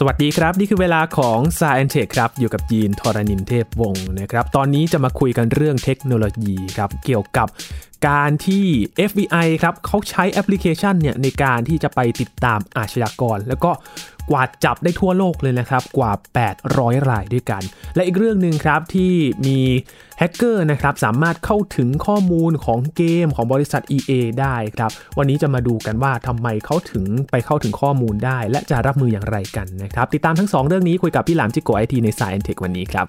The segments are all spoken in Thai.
สวัสดีครับ นี่คือเวลาของ Sci and Tech ครับ อยู่กับยีนทรณินเทพวงศ์นะครับ ตอนนี้จะมาคุยกันเรื่องเทคโนโลยีครับ เกี่ยวกับการที่ FBI ครับเขาใช้แอปพลิเคชันเนี่ยในการที่จะไปติดตามอาชญากร แล้วก็กวาดจับได้ทั่วโลกเลยนะครับ กว่า 800 รายด้วยกัน และอีกเรื่องหนึ่งครับที่มีแฮกเกอร์นะครับสามารถเข้าถึงข้อมูลของเกมของบริษัท EA ได้ครับ วันนี้จะมาดูกันว่าทำไมเขาถึงไปเข้าถึงข้อมูลได้ และจะรับมืออย่างไรกันนะครับ ติดตามทั้ง 2 เรื่องนี้คุยกับพี่หลามจิโกไอทีในสายแอนเทควันนี้ครับ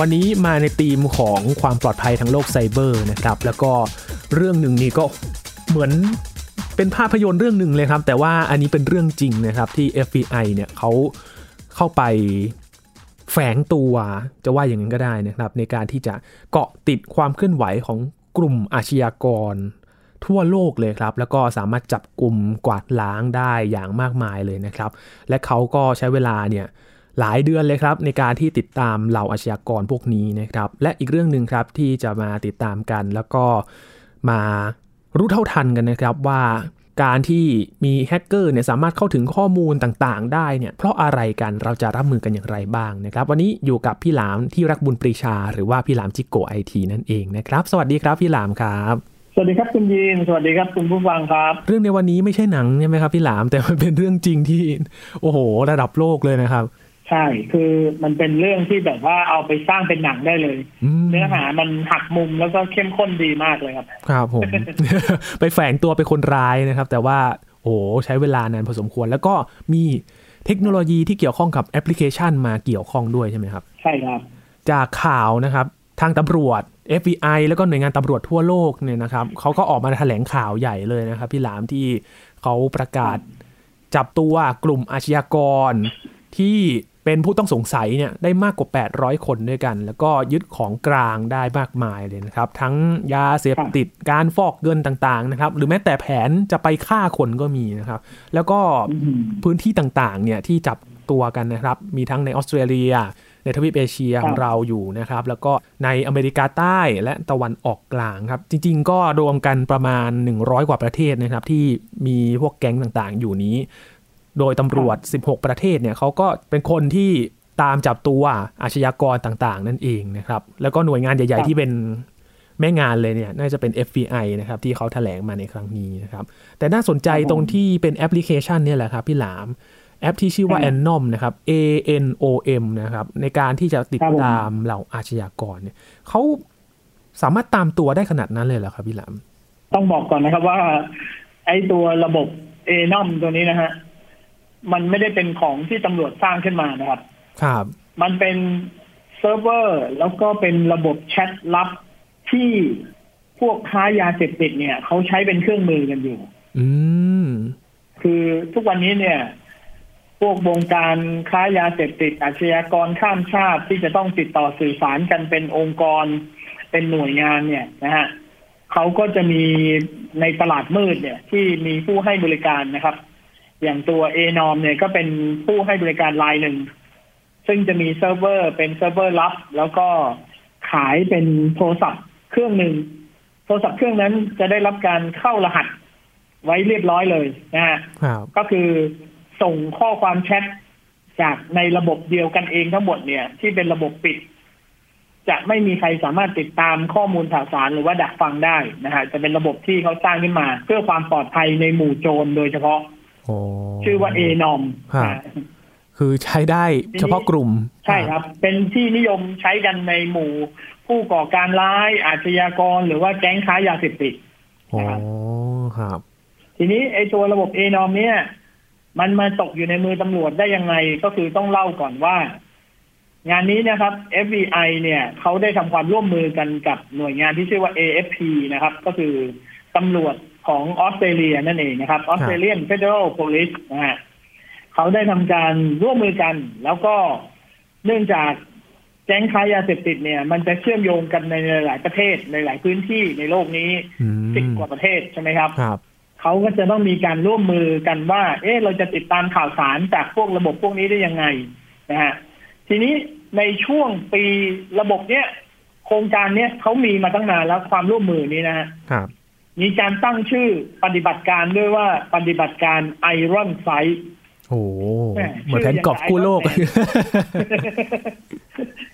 วันนี้มาในธีมของความปลอดภัยทางโลกไซเบอร์นะครับ แล้วก็เรื่องหนึ่งนี่ก็เหมือนเป็นภาพยนตร์เรื่องหนึ่งเลยครับ แต่ว่าอันนี้เป็นเรื่องจริงนะครับที่ FBI เนี่ยเขาเข้าไปแฝงตัวจะว่าอย่างนั้นก็ได้นะครับ ในการที่จะเกาะติดความเคลื่อนไหวของกลุ่มอาชญากร ทั่วโลกเลยครับ แล้วก็สามารถจับกลุ่มกวาดล้างได้อย่างมากมายเลยนะครับ และเขาก็ใช้เวลาเนี่ย หลายเดือนเลยครับในการที่ติดตามเหล่าอาชญากรพวกนี้นะครับ และอีกเรื่องหนึ่งครับที่จะมาติดตามกัน แล้วก็มารู้เท่าทันกันนะครับว่าการที่มีแฮกเกอร์เนี่ยสามารถเข้าถึงข้อมูลต่างๆ ได้เนี่ยเพราะอะไรกันเราจะรับมือกันอย่างไรบ้างนะครับ วันนี้อยู่กับพี่หลามที่รักบุญปรีชา หรือว่าพี่หลามจิโกไอทีนั่นเองนะครับสวัสดีครับพี่หลามครับสวัสดีครับคุณยีนสวัสดีครับคุณผู้ฟังครับ เรื่องในวันนี้ไม่ใช่หนังใช่ไหมครับพี่หลามแต่มันเป็นเรื่องจริงที่ โอ้โห ระดับโลกเลยนะครับ ใช่ คือมันเป็นเรื่องที่แบบว่าเอาไปสร้างเป็นหนังได้เลย เนื้อหามันหักมุมแล้วก็เข้มข้นดีมากเลยครับ ครับผม ไปแฝงตัวเป็นคนร้ายนะครับ แต่ว่าโอ้ใช้เวลานานพอสมควร แล้วก็มีเทคโนโลยีที่เกี่ยวข้องกับแอปพลิเคชันมาเกี่ยวข้องด้วยใช่ไหมครับ ใช่ครับ จากข่าวนะครับ ทางตำรวจ FBI แล้วก็หน่วยงานตำรวจทั่วโลกเนี่ยนะครับเขาก็ออกมาแถลงข่าวใหญ่เลยนะครับ พี่หลามที่เขาประกาศจับตัวกลุ่มอาชญากรที่ เป็นผู้ต้องสงสัยเนี่ยได้มากกว่า 800 คนด้วยกัน แล้วก็ยึดของกลางได้มากมายเลยนะครับ ทั้งยาเสพติดการฟอกเงินต่างๆนะครับ หรือแม้แต่แผนจะไปฆ่าคนก็มีนะครับ แล้วก็พื้นที่ต่างๆเนี่ยที่จับตัวกันนะครับ มีทั้งในออสเตรเลีย ในทวีปเอเชียของเราอยู่นะครับ แล้วก็ในอเมริกาใต้และตะวันออกกลางครับ จริง ๆ ก็รวมกันประมาณ 100 กว่าประเทศนะครับ ที่มีพวกแก๊งต่างๆ อยู่นี้ โดยตำรวจ 16 ประเทศเนี่ยเขาก็เป็นคนที่ตามจับตัวอาชญากรต่างๆ นั่นเองนะครับ แล้วก็หน่วยงานใหญ่ ๆ ที่เป็นแม่งานเลยเนี่ยน่าจะเป็น FBI นะครับที่เขาถแถลงมาในครั้งนี้นะครับแต่น่าสนใจตรงที่เป็นแอปพลิเคชันเนี่ยแหละครับพี่หลามแอปที่ชื่อว่า Anom นะครับ A N O M นะครับในการที่จะติดตามเหล่าอาชญากรเนี่ยเขาสามารถตามตัวได้ขนาดนั้นเลยเหรอครับพี่หลาม ต้องบอกก่อนนะครับว่า ไอ้ตัวระบบ ANOM ตัวนี้นะฮะ มันไม่ได้เป็นของที่ตำรวจสร้างขึ้นมานะครับ ครับ มันเป็นเซิร์ฟเวอร์แล้วก็เป็นระบบแชทลับที่พวกค้ายาเสพติดเนี่ยเขาใช้เป็นเครื่องมือกันอยู่ อืม คือทุกวันนี้เนี่ย พวกวงการค้ายาเสพติดอาชญากรข้ามชาติที่จะต้องติดต่อสื่อสารกันเป็นองค์กร เป็นหน่วยงานเนี่ยนะฮะเขาก็จะมีในตลาดมืดเนี่ย ที่มีผู้ให้บริการนะครับ อย่างตัว ANOM เนี่ยก็เป็นผู้ให้บริการรายหนึ่ง ซึ่งจะมีเซิร์ฟเวอร์เป็นเซิร์ฟเวอร์ลับ แล้วก็ขายเป็นโทรศัพท์เครื่องหนึ่งโทรศัพท์เครื่องนั้นจะได้รับการเข้ารหัสไว้เรียบร้อยเลยนะฮะก็คือส่งข้อความแชทจากในระบบเดียวกันเองทั้งหมดเนี่ย ที่เป็นระบบปิด จะไม่มีใครสามารถติดตามข้อมูลข่าวสารหรือว่าดักฟังได้นะฮะจะเป็นระบบที่เขาสร้างขึ้นมา เพื่อความปลอดภัยในหมู่โจรโดยเฉพาะ ชื่อว่าเอนอมคือใช้ได้เฉพาะกลุ่ม ใช่ครับ เป็นที่นิยมใช้กันในหมู่ ผู้ก่อการร้ายอาชญากรหรือว่าแก๊งค้ายาเสพติดอ๋อครับ ทีนี้ไอ้ตัวระบบเอนอมเนี่ยมันมาตกอยู่ในมือตำรวจได้ยังไงก็คือต้องเล่าก่อนว่า งานนี้นะครับ FBI เนี่ยเขาได้ทำความร่วมมือกันกับหน่วยงานที่ชื่อว่า AFP นะครับ ก็คือตำรวจ ของออสเตรเลียนั่นเองนะครับ Australian Federal Police นะฮะเขาได้ทำการร่วมมือกัน แล้วก็เนื่องจากแก๊งค้ายาเสพติดเนี่ย มันจะเชื่อมโยงกันในหลายประเทศในหลายพื้นที่ในโลกนี้สิบกว่าประเทศใช่ไหมครับครับเขาก็จะต้องมีการร่วมมือกันว่า เอ๊ะเราจะติดตามข่าวสารจากพวกระบบพวกนี้ได้ยังไงนะฮะทีนี้ในช่วงปีระบบเนี้ยโครงการเนี้ยเขามีมาตั้งนานแล้วความร่วมมือนี้นะฮะครับ มีการตั้งชื่อปฏิบัติการด้วยว่าปฏิบัติการไอรอนไซโอ้โหแหม่เหมือนแผนกอบกู้โลก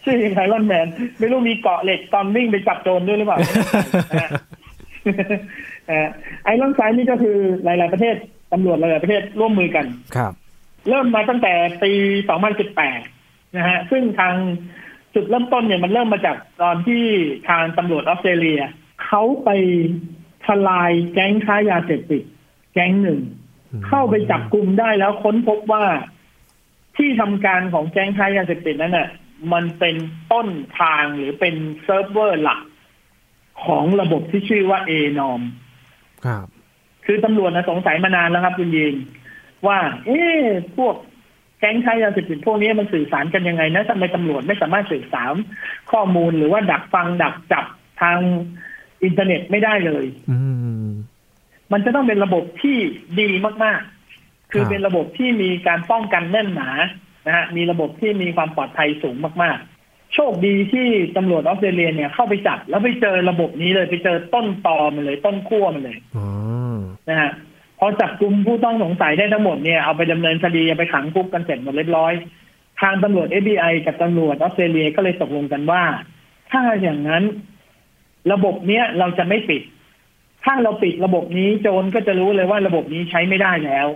ชื่อยังไอรอนแมน ไม่รู้มีเกาะเหล็กตอนวิ่งไปจับโจรด้วยหรือเปล่าไอรอนไซนี่ก็คือหลาย ๆ ประเทศตำรวจหลาย ๆ ประเทศร่วมมือกัน ครับ เริ่มมาตั้งแต่ปี 2018 นะฮะ ซึ่งทางจุดเริ่มต้นเนี่ยมันเริ่มมาจากตอนที่ทางตำรวจออสเตรเลียเขาไป ทลายแก๊งค้ายาเสพติดแก๊งหนึ่ง เข้าไปจับกลุ่มได้แล้วค้นพบว่าที่ทำการของแก๊งค้ายาเสพติดนั้นน่ะ มันเป็นต้นทางหรือเป็นเซิร์ฟเวอร์หลักของระบบที่ชื่อว่า ANOM ครับ คือตำรวจนะสงสัยมานานแล้วครับคุณยินว่า เอ๊ะพวกแก๊งค้ายาเสพติดพวกนี้มันสื่อสารกันยังไงนะทำไมตำรวจไม่สามารถสื่อสารข้อมูลหรือว่าดักฟังดักจับทาง อินเทอร์เน็ตไม่ได้เลย อืมมันจะต้องเป็นระบบที่ดีมากๆ คือครับเป็นระบบที่มีการป้องกันแน่นหนานะฮะมีระบบที่มีความปลอดภัยสูงมากๆ โชคดีที่ตำรวจออสเตรเลียเนี่ยเข้าไปจับแล้วไปเจอระบบนี้เลยไปเจอต้นตอมันเลย ต้นขั้วมันเลยอ๋อนะฮะพอจับกลุ่มผู้ต้องสงสัยได้ทั้งหมดเนี่ยเอาไปดำเนินคดีเอาไปขังคุกกันเสร็จหมดเรียบร้อย ทางตำรวจ FBI กับตำรวจออสเตรเลียก็เลยตกลงกันว่า ถ้าอย่างนั้น ระบบเนี้ยเราจะไม่ปิด ถ้าเราปิดระบบนี้โจรก็จะรู้เลยว่าระบบนี้ใช้ไม่ได้แล้ว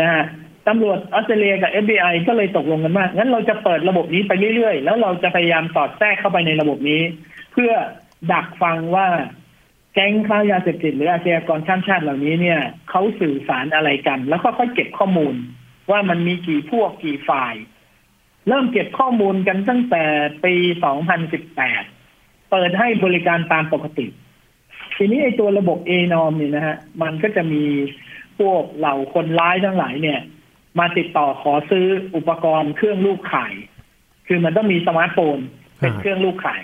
นะฮะตำรวจออสเตรเลียกับ FBI ก็เลยตกลงกันว่างั้นเราจะเปิดระบบนี้ไปเรื่อยๆ แล้วเราจะพยายามสอดแทรกเข้าไปในระบบนี้ เพื่อดักฟังว่าแก๊งค้ายาเสพติดหรืออาชญากรข้ามชาติเหล่านี้เนี่ยเขาสื่อสารอะไรกัน แล้วก็ค่อยเก็บข้อมูล ว่ามันมีกี่พวกกี่ฝ่าย เริ่มเก็บข้อมูลกันตั้งแต่ปี 2018 เปิดให้บริการตามปกติ ทีนี้ไอ้ตัวระบบ A-norm เนี่ยนะฮะ มันก็จะมีพวกเหล่าคนร้ายทั้งหลายเนี่ย มาติดต่อขอซื้ออุปกรณ์เครื่องลูกข่าย คือมันต้องมีสมาร์ทโฟนเป็นเครื่องลูกข่าย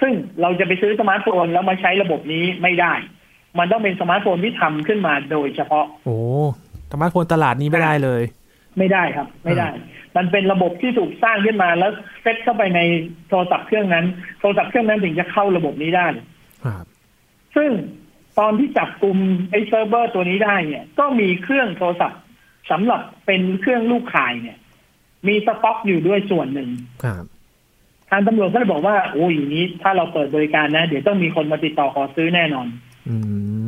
ซึ่งเราจะไปซื้อสมาร์ทโฟนแล้วมาใช้ระบบนี้ไม่ได้ มันต้องเป็นสมาร์ทโฟนที่ทำขึ้นมาโดยเฉพาะ โอ้สมาร์ทโฟนตลาดนี้ไม่ได้เลย ไม่ได้ครับ ไม่ได้ มันเป็นระบบที่ถูกสร้างขึ้นมาแล้วเซตเข้าไปในโทรศัพท์เครื่องนั้น โทรศัพท์เครื่องนั้นถึงจะเข้าระบบนี้ได้ครับซึ่งตอนที่จับกลุ่มไอ้เซิร์ฟเวอร์ตัวนี้ได้เนี่ย ก็มีเครื่องโทรศัพท์สำหรับเป็นเครื่องลูกข่ายเนี่ย มีสต็อกอยู่ด้วยส่วนหนึ่งครับทางตำรวจก็เลยบอกว่าโอ้ยอย่างนี้ถ้าเราเปิดบริการนะ เดี๋ยวต้องมีคนมาติดต่อขอซื้อแน่นอนอื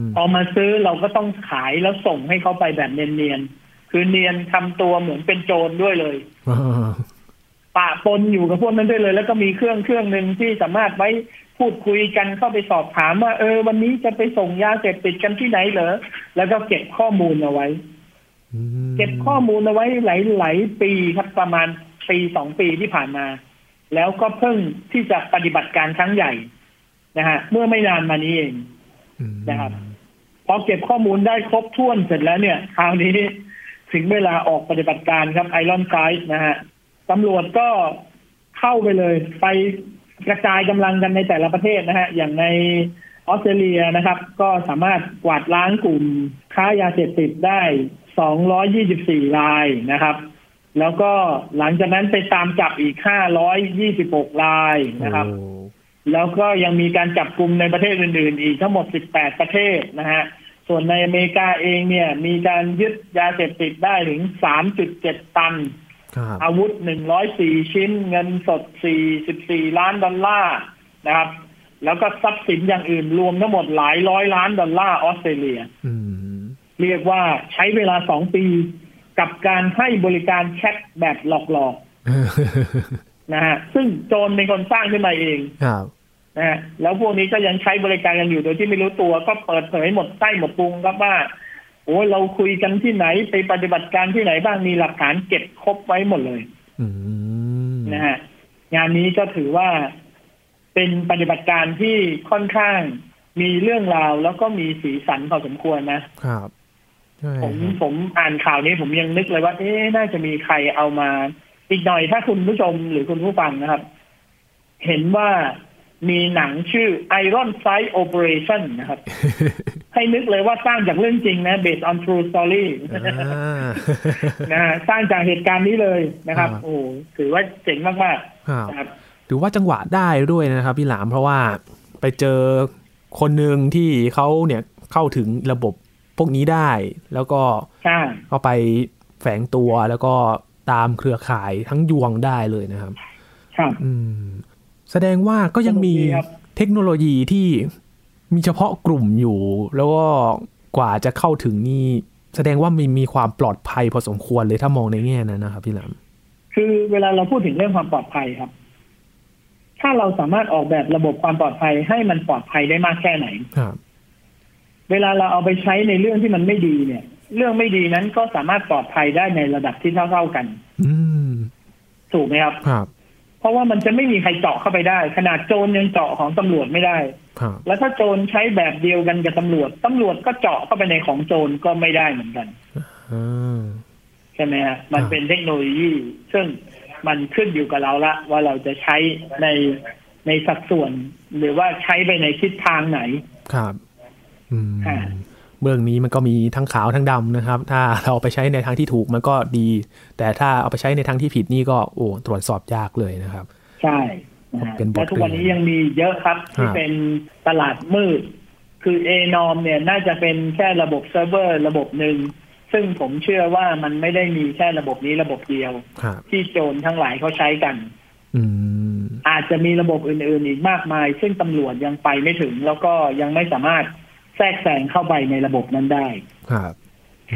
มพอมาซื้อเราก็ต้องขายแล้วส่งให้เขาไปแบบเนียนๆ คือเนียนทำตัวเหมือนเป็นโจรด้วยเลยอ่าปะปนอยู่กับพวกนั้นด้วยเลย แล้วก็มีเครื่องเครื่องหนึ่งที่สามารถไว้พูดคุยกันเข้าไปสอบถามว่า เออ วันนี้จะไปส่งยาเสพติดกันที่ไหนเหรอแล้วก็เก็บข้อมูลเอาไว้อืมเก็บข้อมูลเอาไว้หลายหลายปีครับประมาณปีสองปีที่ผ่านมา แล้วก็เพิ่งที่จะปฏิบัติการครั้งใหญ่นะฮะเมื่อไม่นานมานี้เองอืมนะครับพอเก็บข้อมูลได้ครบถ้วนเสร็จแล้วเนี่ย คราวนี้ ถึงเวลาออกปฏิบัติการครับไอรอนไซส์นะฮะตำรวจก็เข้าไปเลย ไปกระจายกำลังกันในแต่ละประเทศนะฮะ อย่างในออสเตรเลียนะครับ ก็สามารถกวาดล้างกลุ่มค้ายาเสพติดได้ 224 รายนะครับ แล้วก็หลังจากนั้นไปตามจับอีก 526 รายนะครับโอ้แล้วก็ยังมีการจับกลุ่มในประเทศอื่นๆ อีกทั้งหมด 18 ประเทศนะฮะ ส่วนในอเมริกาเองเนี่ย มีการยึดยาเสพติดได้ถึง 3.7 ตันครับอาวุธ 104 ชิ้น เงินสด 44 ล้านดอลลาร์นะครับ แล้วก็ทรัพย์สินอย่างอื่นรวมทั้งหมดหลายร้อยล้านดอลลาร์ออสเตรเลียอืมเรียกว่าใช้เวลาสองปีกับการให้บริการแชทแบบหลอกๆนะฮะซึ่งโจรเป็นคนสร้างขึ้นมาเองครับ นะฮะแล้วพวกนี้ก็ยังใช้บริการกันอยู่โดยที่ไม่รู้ตัวก็เปิดเผยหมดไส้หมดปรุงครับว่าโอ้ยเราคุยกันที่ไหนไปปฏิบัติการที่ไหนบ้างมีหลักฐานเก็บครบไว้หมดเลยอืมนะฮะงานนี้ก็ถือว่าเป็นปฏิบัติการที่ค่อนข้างมีเรื่องราวแล้วก็มีสีสันพอสมควรนะครับใช่ผมครับผมอ่านข่าวนี้ผมยังนึกเลยว่า เอ๊ะน่าจะมีใครเอามา อีกหน่อยถ้าคุณผู้ชมหรือคุณผู้ฟังนะครับ เห็นว่า มีหนังชื่อ Iron Sight Operation นะครับ ให้นึกเลยว่าสร้างจากเรื่องจริงนะ based on true story นะฮะสร้างจากเหตุการณ์นี้เลยนะครับ โอ้ถือว่าเจ๋งมากๆนะครับถือว่าจังหวะได้ด้วยนะครับพี่หลามเพราะว่าไปเจอคนหนึ่งที่เขาเนี่ยเข้าถึงระบบพวกนี้ได้ แล้วก็เข้าไปแฝงตัวแล้วก็ตามเครือข่ายทั้งยวงได้เลยนะครับ ครับอืม แสดงว่าก็ยังมีเทคโนโลยีที่มีเฉพาะกลุ่มอยู่ แล้วก็กว่าจะเข้าถึงนี่แสดงว่ามีมีความปลอดภัยพอสมควรเลยถ้ามองในแง่นั้นนะครับพี่หลามคือเวลาเราพูดถึงเรื่องความปลอดภัยครับ ถ้าเราสามารถออกแบบระบบความปลอดภัยให้มันปลอดภัยได้มากแค่ไหนครับเวลาเราเอาไปใช้ในเรื่องที่มันไม่ดีเนี่ย เรื่องไม่ดีนั้นก็สามารถปลอดภัยได้ในระดับที่เท่าๆกันอืถูกไหมครับครับ เพราะว่ามันจะไม่มีใครเจาะเข้าไปได้ ขนาดโจรยังเจาะของตำรวจไม่ได้ แล้วถ้าโจรใช้แบบเดียวกันกับตำรวจตำรวจก็เจาะเข้าไปในของโจรก็ไม่ได้เหมือนกันใช่ไหมฮะมันเป็นเทคโนโลยีซึ่งมันขึ้นอยู่กับเราละว่าเราจะใช้ในในสัดส่วน หรือว่าใช้ไปในทิศทางไหนครับ อืม เรื่องนี้มันก็มีทั้งขาวทั้งดำนะครับ ถ้าเราไปใช้ในทางที่ถูกมันก็ดี แต่ถ้าเอาไปใช้ในทางที่ผิดนี่ก็โอ้ตรวจสอบยากเลยนะครับ ใช่เป็นบททุกวันนี้ยังมีเยอะครับ ที่เป็นตลาดมืด คือเอนอมเนี่ยน่าจะเป็นแค่ระบบเซิร์ฟเวอร์ระบบหนึ่งซึ่งผมเชื่อว่ามันไม่ได้มีแค่ระบบนี้ระบบเดียว ที่โจรทั้งหลายเขาใช้กันอาจจะมีระบบอื่น ๆ อีกมากมาย ซึ่งตำรวจยังไปไม่ถึง แล้วก็ยังไม่สามารถ แทรกแซงเข้าไปในระบบนั้นได้ครับ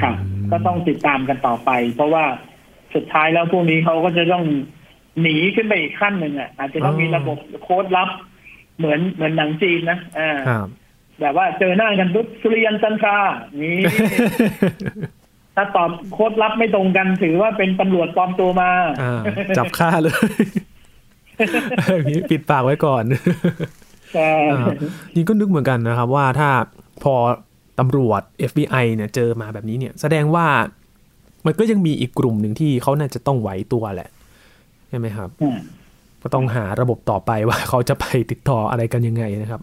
ครับก็ต้องติดตามกันต่อไป เพราะว่าสุดท้ายแล้วพวกนี้เขาก็จะต้องหนีขึ้นไปอีกขั้นหนึ่งอะอาจจะต้องมีระบบโค้ดลับ เหมือนเหมือนหนังจีนนะอ่าแบบว่าเจอหน้ากันปุ๊บสุริยันจันทรานี่ถ้าตอบโค้ดลับไม่ตรงกันถือว่าเป็นตำรวจปลอมตัวมาจับฆ่าเลยปิดปากไว้ก่อนนี่ก็นึกเหมือนกันนะครับว่าถ้า พอตำรวจ FBI เนี่ยเจอมาแบบนี้เนี่ย แสดงว่ามันก็ยังมีอีกกลุ่มหนึ่งที่เขาน่าจะต้องไหวตัวแหละใช่ไหมครับก็ต้องหาระบบต่อไปว่าเขาจะไปติดต่ออะไรกันยังไงนะครับ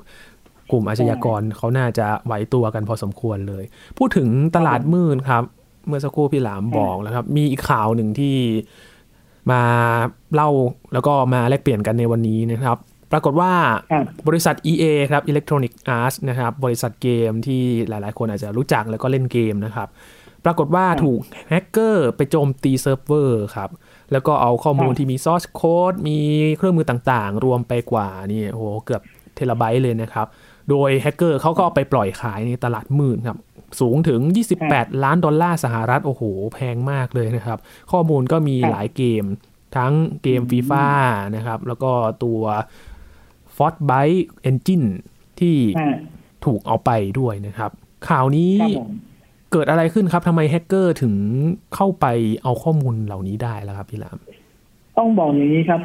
กลุ่มอาชญากรเขาน่าจะไหวตัวกันพอสมควรเลย พูดถึงตลาดมืดครับ เมื่อสักครู่พี่หลามบอกแล้วครับ มีอีกข่าวหนึ่งที่มาเล่าแล้วก็มาแลกเปลี่ยนกันในวันนี้นะครับ ปรากฏว่าบริษัท EA ครับ Electronic Arts นะครับ บริษัทเกมที่หลาย ๆ คนอาจจะรู้จักแล้วก็เล่นเกมนะครับ ปรากฏว่าถูกแฮกเกอร์ไปโจมตีเซิร์ฟเวอร์ครับ แล้วก็เอาข้อมูลที่มี source code มีเครื่องมือต่างๆ รวมไปกว่านี่โอ้โหเกือบเทราไบต์เลยนะครับ โดยแฮกเกอร์เขาก็ไปปล่อยขายในตลาดมืดครับ สูงถึง 28 ล้านดอลลาร์สหรัฐ โอ้โห แพงมากเลยนะครับ ข้อมูลก็มีหลายเกมทั้งเกมฟีฟ่านะครับ แล้วก็ตัว Frostbite Engine ที่ถูกเอาไปด้วยนะครับ ข่าวนี้เกิดอะไรขึ้นครับทำไมแฮกเกอร์ถึงเข้าไปเอาข้อมูลเหล่านี้ได้แล้วครับพี่หลาม ต้องบอกอย่างนี้ครับ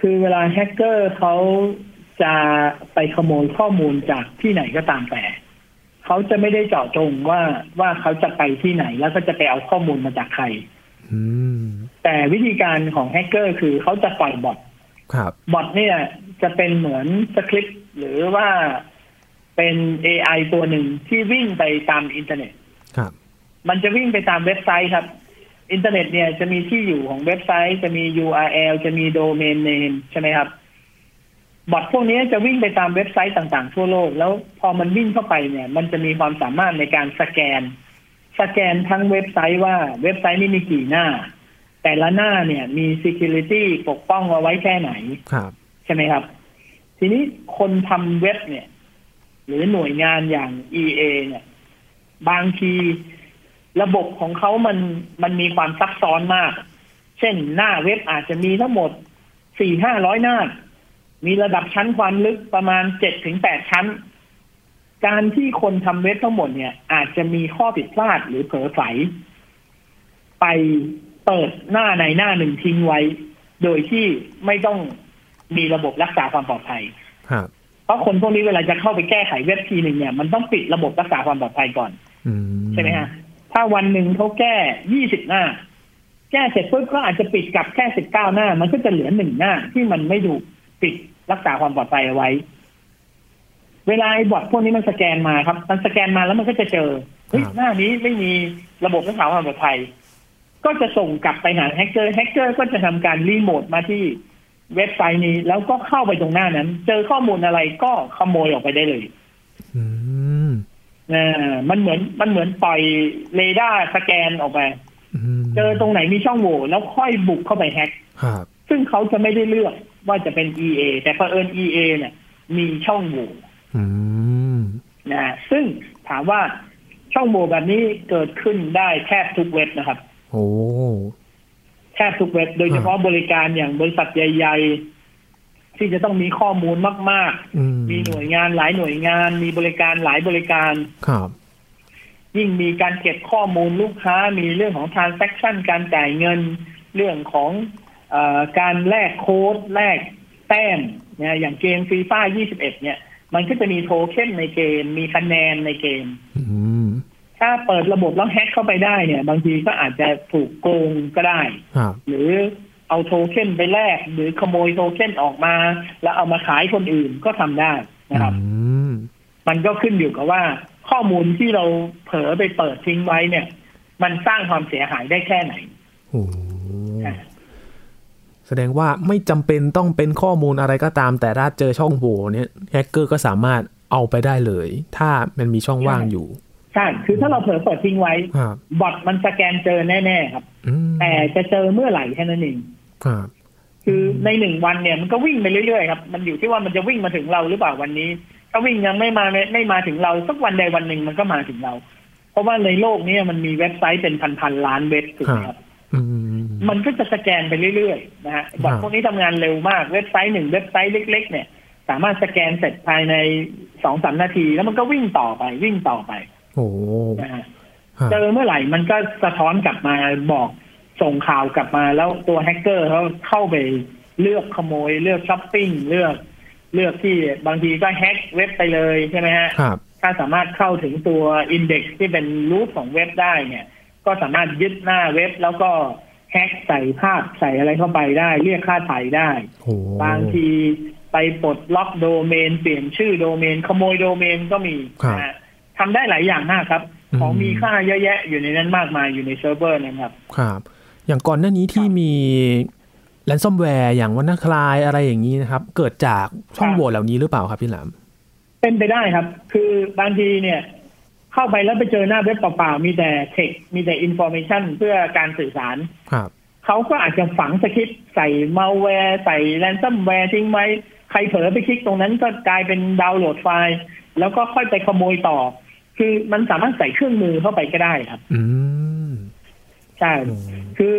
คือเวลาแฮกเกอร์เขาจะไปขโมยข้อมูลจากที่ไหนก็ตามแต่เขาจะไม่ได้เจาะจงว่าว่าเขาจะไปที่ไหนแล้วก็จะไปเอาข้อมูลมาจากใครแต่วิธีการของแฮกเกอร์คือเขาจะปล่อยบอทบอทเนี่ย จะเป็นเหมือนสคริปต์หรือว่าเป็น AI ตัวหนึ่งที่วิ่งไปตามอินเทอร์เน็ต ครับ มันจะวิ่งไปตามเว็บไซต์ครับ อินเทอร์เน็ตเนี่ยจะมีที่อยู่ของเว็บไซต์ จะมี URL จะมี domain name ใช่ไหมครับ บอทพวกนี้จะวิ่งไปตามเว็บไซต์ต่างๆ ทั่วโลก แล้วพอมันวิ่งเข้าไปเนี่ย มันจะมีความสามารถในการสแกน สแกนทั้งเว็บไซต์ว่าเว็บไซต์นี้มีกี่หน้า แต่ละหน้าเนี่ยมี security ปกป้องเอาไว้แค่ไหน ครับ ใช่ไหมครับ ทีนี้คนทำเว็บเนี่ย หรือหน่วยงานอย่าง EA เนี่ย บางทีระบบของเขามันมันมีความซับซ้อนมาก เช่นหน้าเว็บอาจจะมีทั้งหมดสี่ห้าร้อยหน้า มีระดับชั้นความลึกประมาณเจ็ดถึงแปดชั้น การที่คนทำเว็บทั้งหมดเนี่ย อาจจะมีข้อผิดพลาดหรือเผลอใสไปเปิดหน้าในหน้าหนึ่งทิ้งไว้ โดยที่ไม่ต้อง มีระบบรักษาความปลอดภัยเพราะคนพวกนี้เวลาจะเข้าไปแก้ไขเว็บทีหนึ่งเนี่ยมันต้องปิดระบบรักษาความปลอดภัยก่อนใช่ไหมฮะถ้าวันหนึ่งเขาแก้ยี่สิบหน้า แก้เสร็จปุ๊บก็อาจจะปิดกลับแค่สิบเก้าหน้า มันก็จะเหลือหนึ่งหน้า ที่มันไม่ถูกปิดรักษาความปลอดภัยเอาไว้ เวลาไอ้บอทพวกนี้มันสแกนมาครับ มันสแกนมาแล้วมันก็จะเจอเฮ้ยครับหน้านี้ไม่มีระบบรักษาความปลอดภัย ก็จะส่งกลับไปหาแฮกเกอร์แฮกเกอร์ก็จะทำการรีโมทมาที่ เว็บไซต์นี้แล้วก็เข้าไปตรงหน้านั้น เจอข้อมูลอะไรก็ขโมยออกไปได้เลยอืมอ่ามันเหมือนมันเหมือนปล่อยเรดาร์สแกนออกไปมเจอตรงไหนมีช่องโหว่แล้วค่อยบุกเข้าไปแฮกครับซึ่งเขาจะไม่ได้เลือกว่าจะเป็น EA แต่เผอิญ EA เนี่ย มีช่องโหว่อืมนะฮะซึ่งถามว่าช่องโหว่แบบนี้เกิดขึ้นได้แทบทุกเว็บนะครับ โอ้ แทบทุกเว็บ โดยเฉพาะบริการอย่างบริษัทใหญ่ ๆ ที่จะต้องมีข้อมูลมากอืมๆมีหน่วยงานหลายหน่วยงาน มีบริการหลายบริการครับ ยิ่งมีการเก็บข้อมูลลูกค้ามีเรื่องของ transaction การจ่ายเงิน เรื่องของเออการแลกโค้ดแลกแต้มเนี่ยอย่างเกมฟีฟ่า21เนี่ย มันก็จะมีโทเค็นในเกม มีคะแนนในเกมอืม ถ้าเปิดระบบแล้วแฮ็กเข้าไปได้เนี่ย บางทีก็อาจจะถูกโกงก็ได้ครับหรือเอาโทเค็นไปแลกหรือขโมยโทเค็นออกมา แล้วเอามาขายคนอื่นก็ทำได้นะครับอืมมันก็ขึ้นอยู่กับว่าข้อมูลที่เราเผลอไปเปิดทิ้งไว้เนี่ย มันสร้างความเสียหายได้แค่ไหนโอ้อะแสดงว่าไม่จำเป็นต้องเป็นข้อมูลอะไรก็ตาม แต่ถ้าเจอช่องโหว่เนี่ยแฮกเกอร์ก็สามารถเอาไปได้เลย ถ้ามันมีช่องว่างอยู่ ใช่ คือถ้าเราเผลอเปิดทิ้งไว้ครับบอทมันสแกนเจอแน่ๆครับอืมแต่จะเจอเมื่อไหร่แค่นั้นเองครับคือในหนึ่งวันเนี่ยมันก็วิ่งไปเรื่อยๆครับ มันอยู่ที่ว่ามันจะวิ่งมาถึงเราหรือเปล่าวันนี้ ถ้าวิ่งยังไม่มาไม่ไม่มาถึงเราสักวันใดวันหนึ่งมันก็มาถึงเรา เพราะว่าในโลกนี้มันมีเว็บไซต์เป็นพันๆล้านเว็บถูกไหมครับอืมมันก็จะสแกนไปเรื่อยๆนะฮะบอทครับพวกนี้ทำงานเร็วมากเว็บไซต์หนึ่งเว็บไซต์เล็ก ๆ เนี่ย สามารถสแกนเสร็จภายในสองสามนาที แล้วมันก็วิ่งต่อไปวิ่งต่อไป โอ้นะฮะครับเจอเมื่อไหร่มันก็สะท้อนกลับมาบอกส่งข่าวกลับมาแล้วตัวแฮกเกอร์เขาเข้าไปเลือกขโมย เลือกช้อปปิ้งเลือก เลือกที่บางทีก็แฮกเว็บไปเลยใช่ไหมฮะครับถ้าสามารถเข้าถึงตัว index ที่เป็น root ของเว็บได้เนี่ย ก็สามารถยึดหน้าเว็บแล้วก็แฮกใส่ภาพใส่อะไรเข้าไปได้ เรียกค่าไถ่ได้โอ้บางทีไปปลดล็อกโดเมน เปลี่ยนชื่อโดเมน ขโมยโดเมนก็มีนะฮะ ทำได้หลายอย่างมากครับ ของมีค่าเยอะแยะอยู่ในนั้นมากมายอยู่ในเซิร์ฟเวอร์นะครับ ครับ อย่างก่อนหน้านี้ที่มีแ a นซอมแวร์อย่างวันนาคลายอะไรอย่างนี้นะครับ เกิดจากช่องโหว่ครับเหล่านี้หรือเปล่าครับพี่หลามเป็นไปได้ครับ คือบางทีเนี่ย เข้าไปแล้วไปเจอหน้าเว็บเปล่าๆมีแต่ text มีแต่ information เพื่อการสื่อสารครับเขาก็อาจจะฝังสคริปต์ใส่มาแวร์ใส่ ransomware ทิ้งไว้ ใครเผลอไปคลิกตรงนั้นก็กลายเป็นดาวน์โหลดไฟล์ แล้วก็ค่อยไปขโมยต่อ คือมันสามารถใส่เครื่องมือเข้าไปก็ได้ครับ อืมใช่ คือ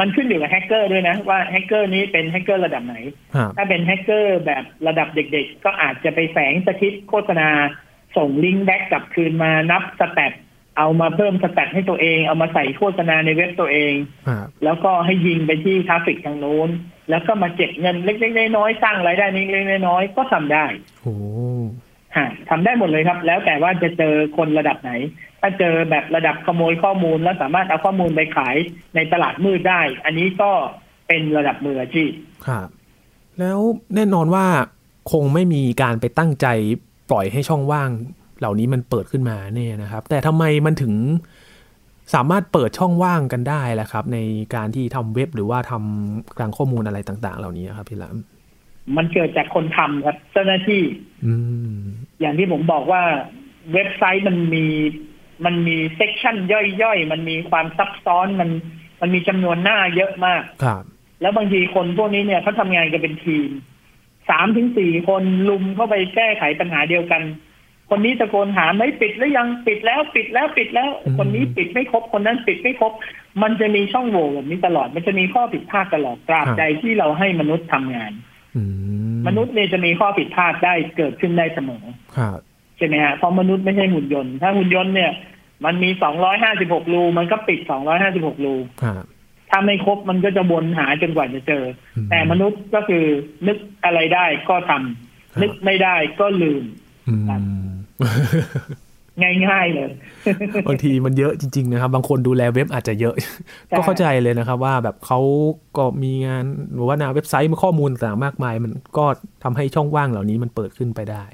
มันขึ้นอยู่กับแฮกเกอร์ด้วยนะ ว่าแฮกเกอร์นี้เป็นแฮกเกอร์ระดับไหนครับถ้าเป็นแฮกเกอร์แบบระดับเด็กๆ ก็อาจจะไปแฝงสคริปต์โฆษณา ส่ง link back กลับคืนมานับ statเอามาเพิ่ม stat ให้ตัวเอง เอามาใส่โฆษณาในเว็บตัวเองครับแล้วก็ให้ยิงไปที่ traffic ทางโน้น แล้วก็มาเก็บเงินเล็กๆน้อยๆสร้างรายได้เล็กๆน้อยๆก็ทำได้โอ้ฮะ ทำได้หมดเลยครับ แล้วแต่ว่าจะเจอคนระดับไหน ถ้าเจอแบบระดับขโมยข้อมูลแล้วสามารถเอาข้อมูลไปขายในตลาดมืดได้ อันนี้ก็เป็นระดับมืออาชีพครับแล้วแน่นอนว่าคงไม่มีการไปตั้งใจปล่อยให้ช่องว่าง เหล่านี้มันเปิดขึ้นมาเนี่ยนะครับ แต่ทำไมมันถึงสามารถเปิดช่องว่างกันได้ล่ะครับ ในการที่ทำเว็บหรือว่าทำกลางข้อมูลอะไรต่าง ๆ เหล่านี้ครับพี่หลามมันเกิดจากคนทำครับเจ้าหน้าที่ อืมอย่างที่ผมบอกว่าเว็บไซต์มันมีมันมีเซกชันย่อยๆ มันมีความซับซ้อนมันมันมีจำนวนหน้าเยอะมากครับ แล้วบางทีคนพวกนี้เนี่ยเขาทำงานกันเป็นทีมสามถึงสี่คนลุมเข้าไปแก้ไขปัญหาเดียวกัน คนนี้ตะโกนถามไม่ปิดแล้วยังปิดแล้วปิดแล้วปิดแล้วอืมคนนี้ปิดไม่ครบคนนั้นปิดไม่ครบ มันจะมีช่องโหว่แบบนี้ตลอด มันจะมีข้อผิดพลาดตลอดตราบใดที่เราให้มนุษย์ทำงาน อืม มนุษย์เนี่ยจะมีข้อผิดพลาดได้เกิดขึ้นได้เสมอครับใช่ไหมฮะเพราะมนุษย์ไม่ใช่หุ่นยนต์ถ้าหุ่นยนต์เนี่ย มันมีสองร้อยห้าสิบหกรูมันก็ปิดสองร้อยห้าสิบหกรูครับถ้าไม่ครบมันก็จะวนหาจนกว่าจะเจออืมแต่มนุษย์ก็คือนึกอะไรได้ก็ทำครับนึกไม่ได้ก็ลืมอืมครับ ง่ายๆเลยบางทีมันเยอะจริง ๆ นะครับ บางคนดูแลเว็บอาจจะเยอะใช่ก็เข้าใจเลยนะครับ ว่าแบบเขาก็มีงานหรือว่าหนาเว็บไซต์มีข้อมูลต่างๆมากมาย มันก็ทำให้ช่องว่างเหล่านี้มันเปิดขึ้นไปได้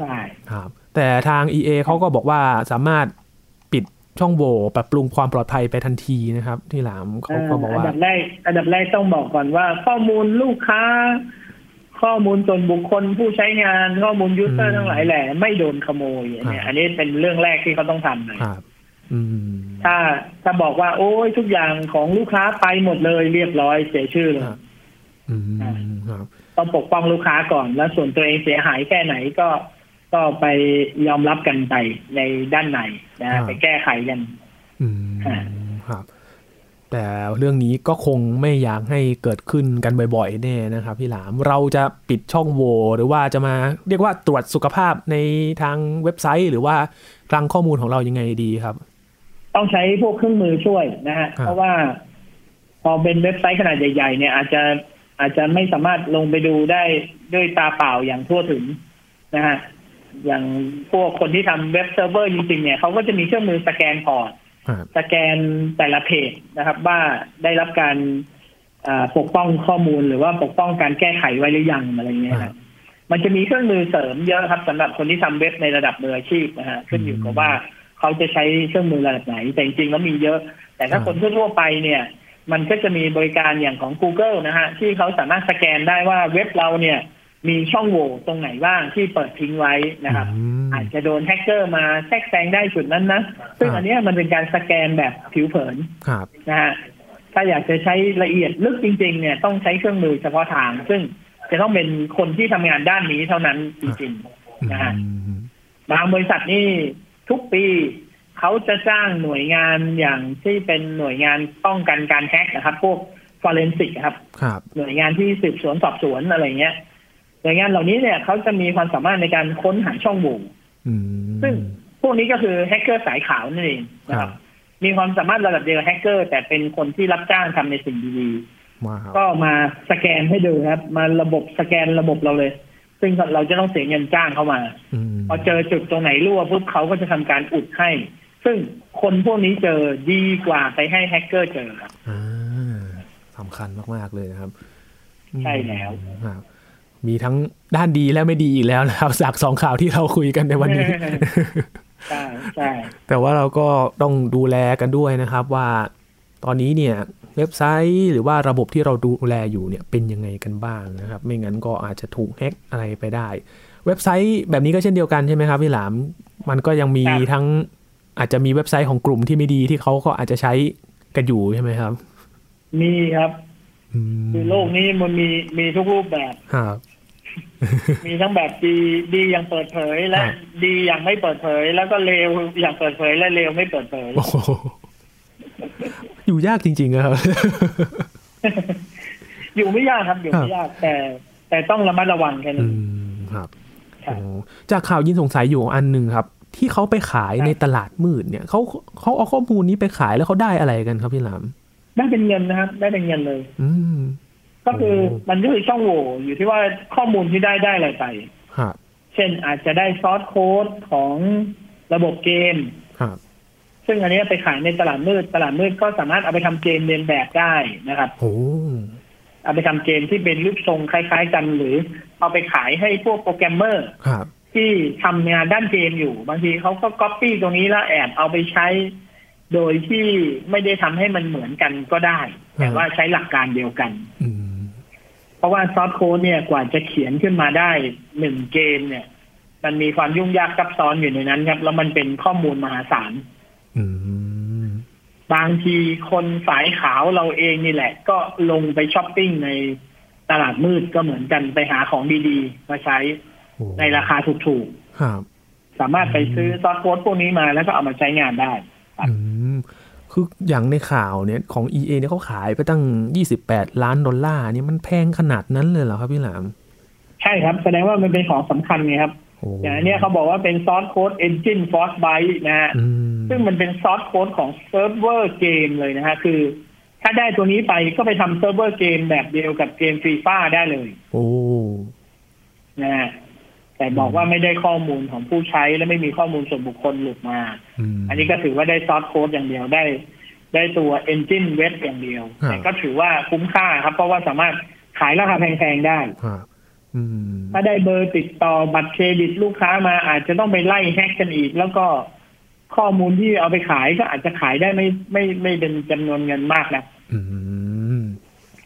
ใช่ครับแต่ทาง EA เขาก็บอกว่าสามารถปิดช่องโหว่ปรับปรุงความปลอดภัยไปทันทีนะครับ ที่หลามเขาก็บอกอัว่านดับแรกอันดับแรกต้องบอกก่อนว่า ข้อมูลลูกค้า ข้อมูลส่วนบุคคลผู้ใช้งานข้อมูลยูเซออืร์มทั้งหลายแหละไม่โดนขโมยอันเนี่ยครับอันนี้เป็นเรื่องแรกที่เขาต้องทำเลยครับอืมถ้าถ้าบอกว่า โอ้ยทุกอย่างของลูกค้าไปหมดเลยเรียบร้อยเสียชื่อเลยครับอืมครับต้องปกป้องลูกค้าก่อนแล้วส่วนตัวเองเสียหายแค่ไหนก็ก็ไปยอมรับกันไปในด้านในนะฮะไปแก้ไขกันอืมอ่าครับ แต่เรื่องนี้ก็คงไม่อยากให้เกิดขึ้นกันบ่อยๆแน่นะครับพี่หลามเราจะปิดช่องโหว่หรือว่าจะมาเรียกว่าตรวจสุขภาพในทางเว็บไซต์ หรือว่าคลังข้อมูลของเรายังไงดีครับ ต้องใช้พวกเครื่องมือช่วยนะฮะครับเพราะว่า พอเป็นเว็บไซต์ขนาดใหญ่ๆเนี่ยอาจจะอาจจะไม่สามารถลงไปดูได้ด้วยตาเปล่าอย่างทั่วถึงนะฮะอย่างพวกคนที่ทำ web server จริงๆเนี่ยเขาก็จะมีเครื่องมือสแกน port ครับ สแกนแต่ละเพจนะครับ ว่าได้รับการอ่าปกป้องข้อมูลหรือว่าปกป้องการแก้ไขไว้หรือยังอะไรเงี้ยครับมันจะมีเครื่องมือเสริมเยอะครับสำหรับคนที่ทำเว็บในระดับมืออาชีพนะฮะขึ้นอยู่กับว่าเขาจะใช้เครื่องมือระดับไหน แต่จริงๆแล้วมีเยอะ แต่ถ้าคนทั่วๆไปเนี่ย มันก็จะมีบริการอย่างของ Google นะฮะที่เขาสามารถสแกนได้ว่าเว็บเราเนี่ย มีช่องโหว่ตรงไหนบ้างที่เปิดทิ้งไว้นะครับอืมอาจจะโดนแฮกเกอร์มาแทรกแซงได้จุดนั้นนะซึ่งครับอันเนี้ยมันเป็นการสแกนแบบผิวเผินครับนะฮะถ้าอยากจะใช้ละเอียดลึกจริง ๆ เนี่ยต้องใช้เครื่องมือเฉพาะทาง ซึ่งจะต้องเป็นคนที่ทำงานด้านนี้เท่านั้นจริงๆนะฮะอืมบางบริษัทนี่ทุกปีเขาจะจ้างหน่วยงานอย่างที่เป็นหน่วยงานป้องกันการแฮกนะครับ พวก forensic ครับครับหน่วยงานที่สืบสวนสอบสวนอะไรเงี้ย หน่วยงานเหล่านี้เนี่ยเขาจะมีความสามารถในการค้นหาช่องโหว่อืมซึ่งพวกนี้ก็คือแฮกเกอร์สายขาวนั่นเองนะคครัรับบมีความสามารถระดับเดียวกับแฮกเกอร์ แต่เป็นคนที่รับจ้างทำในสิ่งดีมาครับๆก็มาสแกนให้ดูครับ มาระบบสแกนระบบเราเลย ซึ่งเราจะต้องเสียเงินจ้างเข้ามาอืมพอเจอจุดตรงไหนรั่วปุ๊บเขาก็จะทำการอุดให้ ซึ่งคนพวกนี้เจอดีกว่าไปให้แฮกเกอร์เจอครับอ่าสำคัญมาก ๆ เลยนะครับ ใช่แล้วครับ มีทั้งด้านดีและไม่ดีอีกแล้วนะครับจากสองข่าวที่เราคุยกันในวันนี้ใช่ใช่แต่ว่าเราก็ต้องดูแลกันด้วยนะครับว่าตอนนี้เนี่ยเว็บไซต์หรือว่าระบบที่เราดูแลอยู่เนี่ยเป็นยังไงกันบ้างนะครับ ไม่งั้นก็อาจจะถูกแฮกอะไรไปได้ เว็บไซต์แบบนี้ก็เช่นเดียวกันใช่ไหมครับพี่หลาม มันก็ยังมีทั้งอาจจะมีเว็บไซต์ของกลุ่มที่ไม่ดีที่เขาก็อาจจะใช้กันอยู่ใช่ไหมครับ มีครับอืม คือโลกนี้มันมีมีทุกรูปแบบครับมีทั้งแบบดีดีอย่างเปิดเผยและครับดีอย่างไม่เปิดเผย แล้วก็เลวอย่างเปิดเผยและเลวไม่เปิดเผยโอ้โหอยู่ยากจริงๆนะครับอยู่ไม่ยากครับอยู่ไม่ยากแต่ แต่ต้องระมัดระวังแค่อืนั้นมครับครับโอ้จากข่าวยินสงสัยอยู่อันหนึ่งครับ ที่เขาไปขายครับในตลาดมืดเนี่ยเขาเขาเอาข้อมูลนี้ไปขายแล้วเขาได้อะไรกันครับพี่หลาม ได้เป็นเงินนะครับ ได้เป็นเงินเลย อืมก็คือโอ้มันก็คือช่องโหว่อยู่ที่ว่าข้อมูลที่ได้ได้อะไรไปครับเช่นอาจจะได้ซอสโค้ดของระบบเกมครับซึ่งอันนี้ไปขายในตลาดมืด ตลาดมืดก็สามารถเอาไปทำเกมเรียนแบบได้นะครับโอ้เอาไปทำเกมที่เป็นรูปทรงคล้าย ๆ กัน หรือเอาไปขายให้พวกโปรแกรมเมอร์ครับที่ทำงานด้านเกมอยู่ บางทีเขาก็ก๊อปปี้ตรงนี้แล้วแอบเอาไปใช้ โดยที่ไม่ได้ทำให้มันเหมือนกันก็ได้ แต่ว่าใช้หลักการเดียวกันอืมเพราะว่า source code เนี่ยกว่าจะเขียนขึ้นมาได้หนึ่งเกมเนี่ย มันมีความยุ่งยากซับซ้อนอยู่ในนั้นครับ แล้วมันเป็นข้อมูลมหาศาลอืมบางทีคนสายขาวเราเองนี่แหละ ก็ลงไปช้อปปิ้งในตลาดมืดก็เหมือนกันไปหาของดีๆ มาใช้โอ้ในราคาถูกครับๆสามารถไปซื้อ source code พวกนี้มาแล้วก็เอามาใช้งานได้ อืมคืออย่างในข่าวเนี่ยของ EA เนี่ยเขาขายไปตั้ง 28 ล้านดอลลาร์เนี่ยมันแพงขนาดนั้นเลยเหรอครับพี่หลาม ใช่ครับ แสดงว่ามันเป็นของสำคัญไงครับโอ้อย่างอันเนี้ยเขาบอกว่าเป็นซอสโค้ด Engine Force Byte นะฮะอืมซึ่งมันเป็น source code ของเซิร์ฟเวอร์เกมเลยนะฮะ คือ ถ้าได้ตัวนี้ไปก็ไปทำเซิร์ฟเวอร์เกมแบบเดียวกับเกมฟรีฟ้าได้เลย โอ้นะฮะ แต่บอกว่าไม่ได้ข้อมูลของผู้ใช้และไม่มีข้อมูลส่วนบุคคลหลุดมา อันนี้ก็ถือว่าได้ source code อย่างเดียวได้ ได้ตัว engine เว็บอย่างเดียว แต่ก็ถือว่าคุ้มค่าครับ เพราะว่าสามารถขายราคาแพงๆได้ถ้าได้เบอร์ติดต่อบัตรเครดิตลูกค้ามาอาจจะต้องไปไล่แฮกกันอีก แล้วก็ข้อมูลที่เอาไปขายก็อาจจะขายได้ไม่ไม่ไม่เป็นจำนวนเงินมากนะ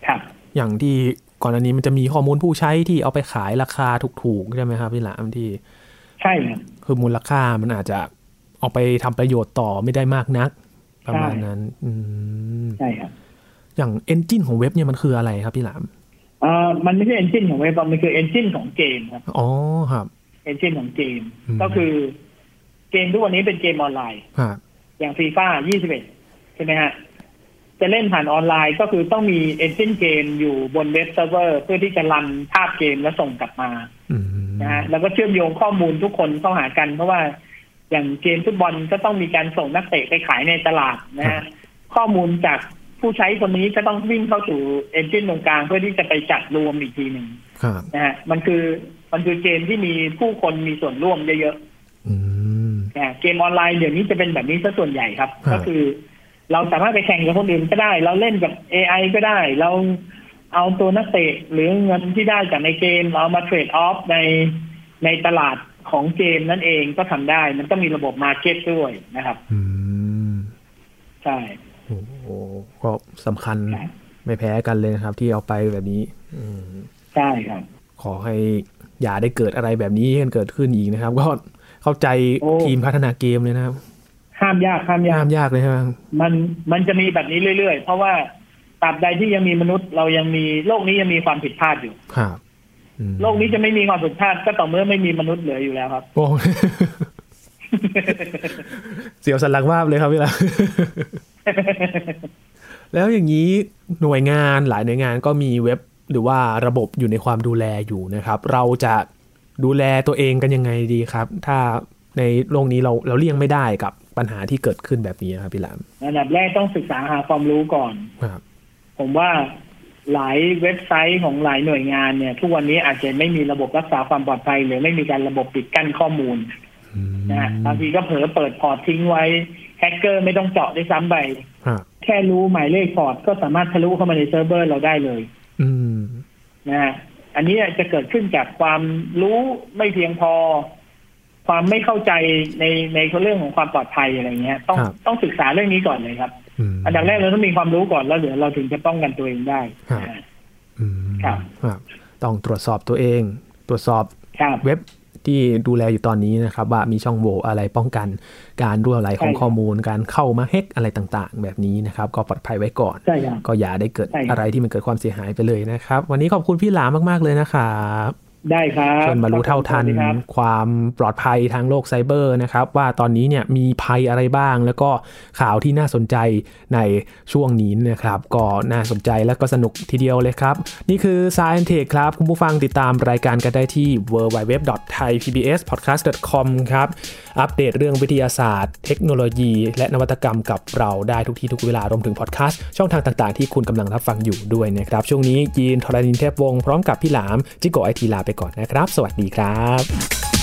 ครับ อย่างที่ ก่อนอันนี้มันจะมีข้อมูลผู้ใช้ที่เอาไปขายราคาถูกๆใช่ไหมครับพี่หลามที่ ใช่คือมูลค่ามันอาจจะเอาไปทำประโยชน์ต่อไม่ได้มากนัก ประมาณนั้นใช่ครับอย่าง engine ของเว็บเนี่ยมันคืออะไรครับพี่หลามอ่ามันไม่ใช่ engine ของเว็บมันคือ engine ของเกมครับอ๋อครับ engine ของเกม ก็คือเกมทุกวันนี้เป็นเกมออนไลน์อย่างฟีฟ่า21ใช่ไหมฮะ จะเล่นผ่านออนไลน์ก็คือต้องมี engine เกมอยู่บนเว็บเซิร์ฟเวอร์เพื่อที่จะ run ภาพเกมแล้วส่งกลับมานะฮะแล้วก็เชื่อมโยงข้อมูลทุกคนเข้าหากัน เพราะว่าอย่างเกมฟุตบอลก็ต้องมีการส่งนักเตะไปขายในตลาดนะฮะข้อมูลจากผู้ใช้คนนี้จะต้องวิ่งเข้าสู่เอนจินตรงกลางเพื่อที่จะไปจัดรวมอีกทีหนึ่งนะฮะมันคือมันคือเกมที่มีผู้คนมีส่วนร่วมเยอะๆเกมออนไลน์เดี๋ยวนี้จะเป็นแบบนี้ซะส่วนใหญ่ครับ ก็คือ เราสามารถไปแข่งกับคนอื่นก็ได้ เราเล่นกับ AI ก็ได้ เราเอาตัวนักเตะหรือเงินที่ได้จากในเกมเอามาเทรดออฟในในตลาดของเกมนั่นเองก็ทำได้ มันต้องมีระบบมาเก็ตด้วยนะครับใช่โอ้โหก็สำคัญไม่แพ้กันเลยนะครับ ที่เอาไปแบบนี้ใช่ครับ ขอให้อย่าได้เกิดอะไรแบบนี้กันเกิดขึ้นอีกนะครับ ก็เข้าใจทีมพัฒนาเกมเลยนะครับ ห้ามยากห้ามยากห้ามยากเลยใช่ไหมมันมันจะมีแบบนี้เรื่อยๆ เพราะว่าตราบใดที่ยังมีมนุษย์เรายังมีโลกนี้ยังมีความผิดพลาดอยู่ครับโลกนี้จะไม่มีความผิดพลาดก็ต่อเมื่อไม่มีมนุษย์เหลืออยู่แล้วครับโอ้เสียวสันหลังมากเลยครับพี่ละแล้วอย่างนี้หน่วยงานหลายหน่วยงานก็มีเว็บหรือว่าระบบอยู่ในความดูแลอยู่นะครับ เราจะดูแลตัวเองกันยังไงดีครับ ถ้าในโลกนี้เราเราเลี่ยงไม่ได้กับ ปัญหาที่เกิดขึ้นแบบนี้ครับพี่หลามอันดับแรกต้องศึกษาหาความรู้ก่อนครับ ผมว่าหลายเว็บไซต์ของหลายหน่วยงานเนี่ย ทุกวันนี้อาจจะไม่มีระบบรักษาความปลอดภัย หรือไม่มีการระบบปิดกั้นข้อมูลนะบางทีก็เผลอเปิด port ทิ้งไว้แฮกเกอร์ไม่ต้องเจาะได้ซ้ำไปแค่รู้หมายเลข port ก็สามารถทะลุเข้ามาในเซิร์ฟเวอร์เราได้เลยนะอันนี้จะเกิดขึ้นจากความรู้ไม่เพียงพอ ความไม่เข้าใจในในเรื่องของความปลอดภัยอะไรเงี้ย ต้องต้องศึกษาเรื่องนี้ก่อนเลยครับ อันดับแรกเราต้องมีความรู้ก่อนแล้วเดี๋ยวเราถึงจะป้องกันตัวเองได้ครับต้องตรวจสอบตัวเอง ตรวจสอบเว็บที่ดูแลอยู่ตอนนี้นะครับ ว่ามีช่องโหว่อะไรป้องกัน การรั่วไหลของข้อมูลการเข้ามาเฮกอะไรต่างๆ แบบนี้นะครับ ก็ปลอดภัยไว้ก่อน ก็อย่าได้เกิดอะไรที่มันเกิดความเสียหายไปเลยนะครับ วันนี้ขอบคุณพี่หลามากๆเลยนะครับ ได้ครับจนมารู้เท่าทันความปลอดภัยทางโลกไซเบอร์นะครับ ว่าตอนนี้เนี่ยมีภัยอะไรบ้าง แล้วก็ข่าวที่น่าสนใจในช่วงนี้นะครับ ก็น่าสนใจและก็สนุกทีเดียวเลยครับ นี่คือ Science Tech ครับ คุณผู้ฟังติดตามรายการกันได้ที่ www.thaipbspodcast.com ครับอัปเดตเรื่องวิทยาศาสตร์ เทคโนโลยี และนวัตกรรมกับเราได้ทุกที่ทุกเวลารวมถึงพอดแคสต์ช่องทางต่างๆ ที่คุณกำลังรับฟังอยู่ด้วยนะครับ ช่วงนี้ยีนทรณินเทพวงศ์พร้อมกับพี่หลามจิโกไอทีลาไปก่อนนะครับ สวัสดีครับ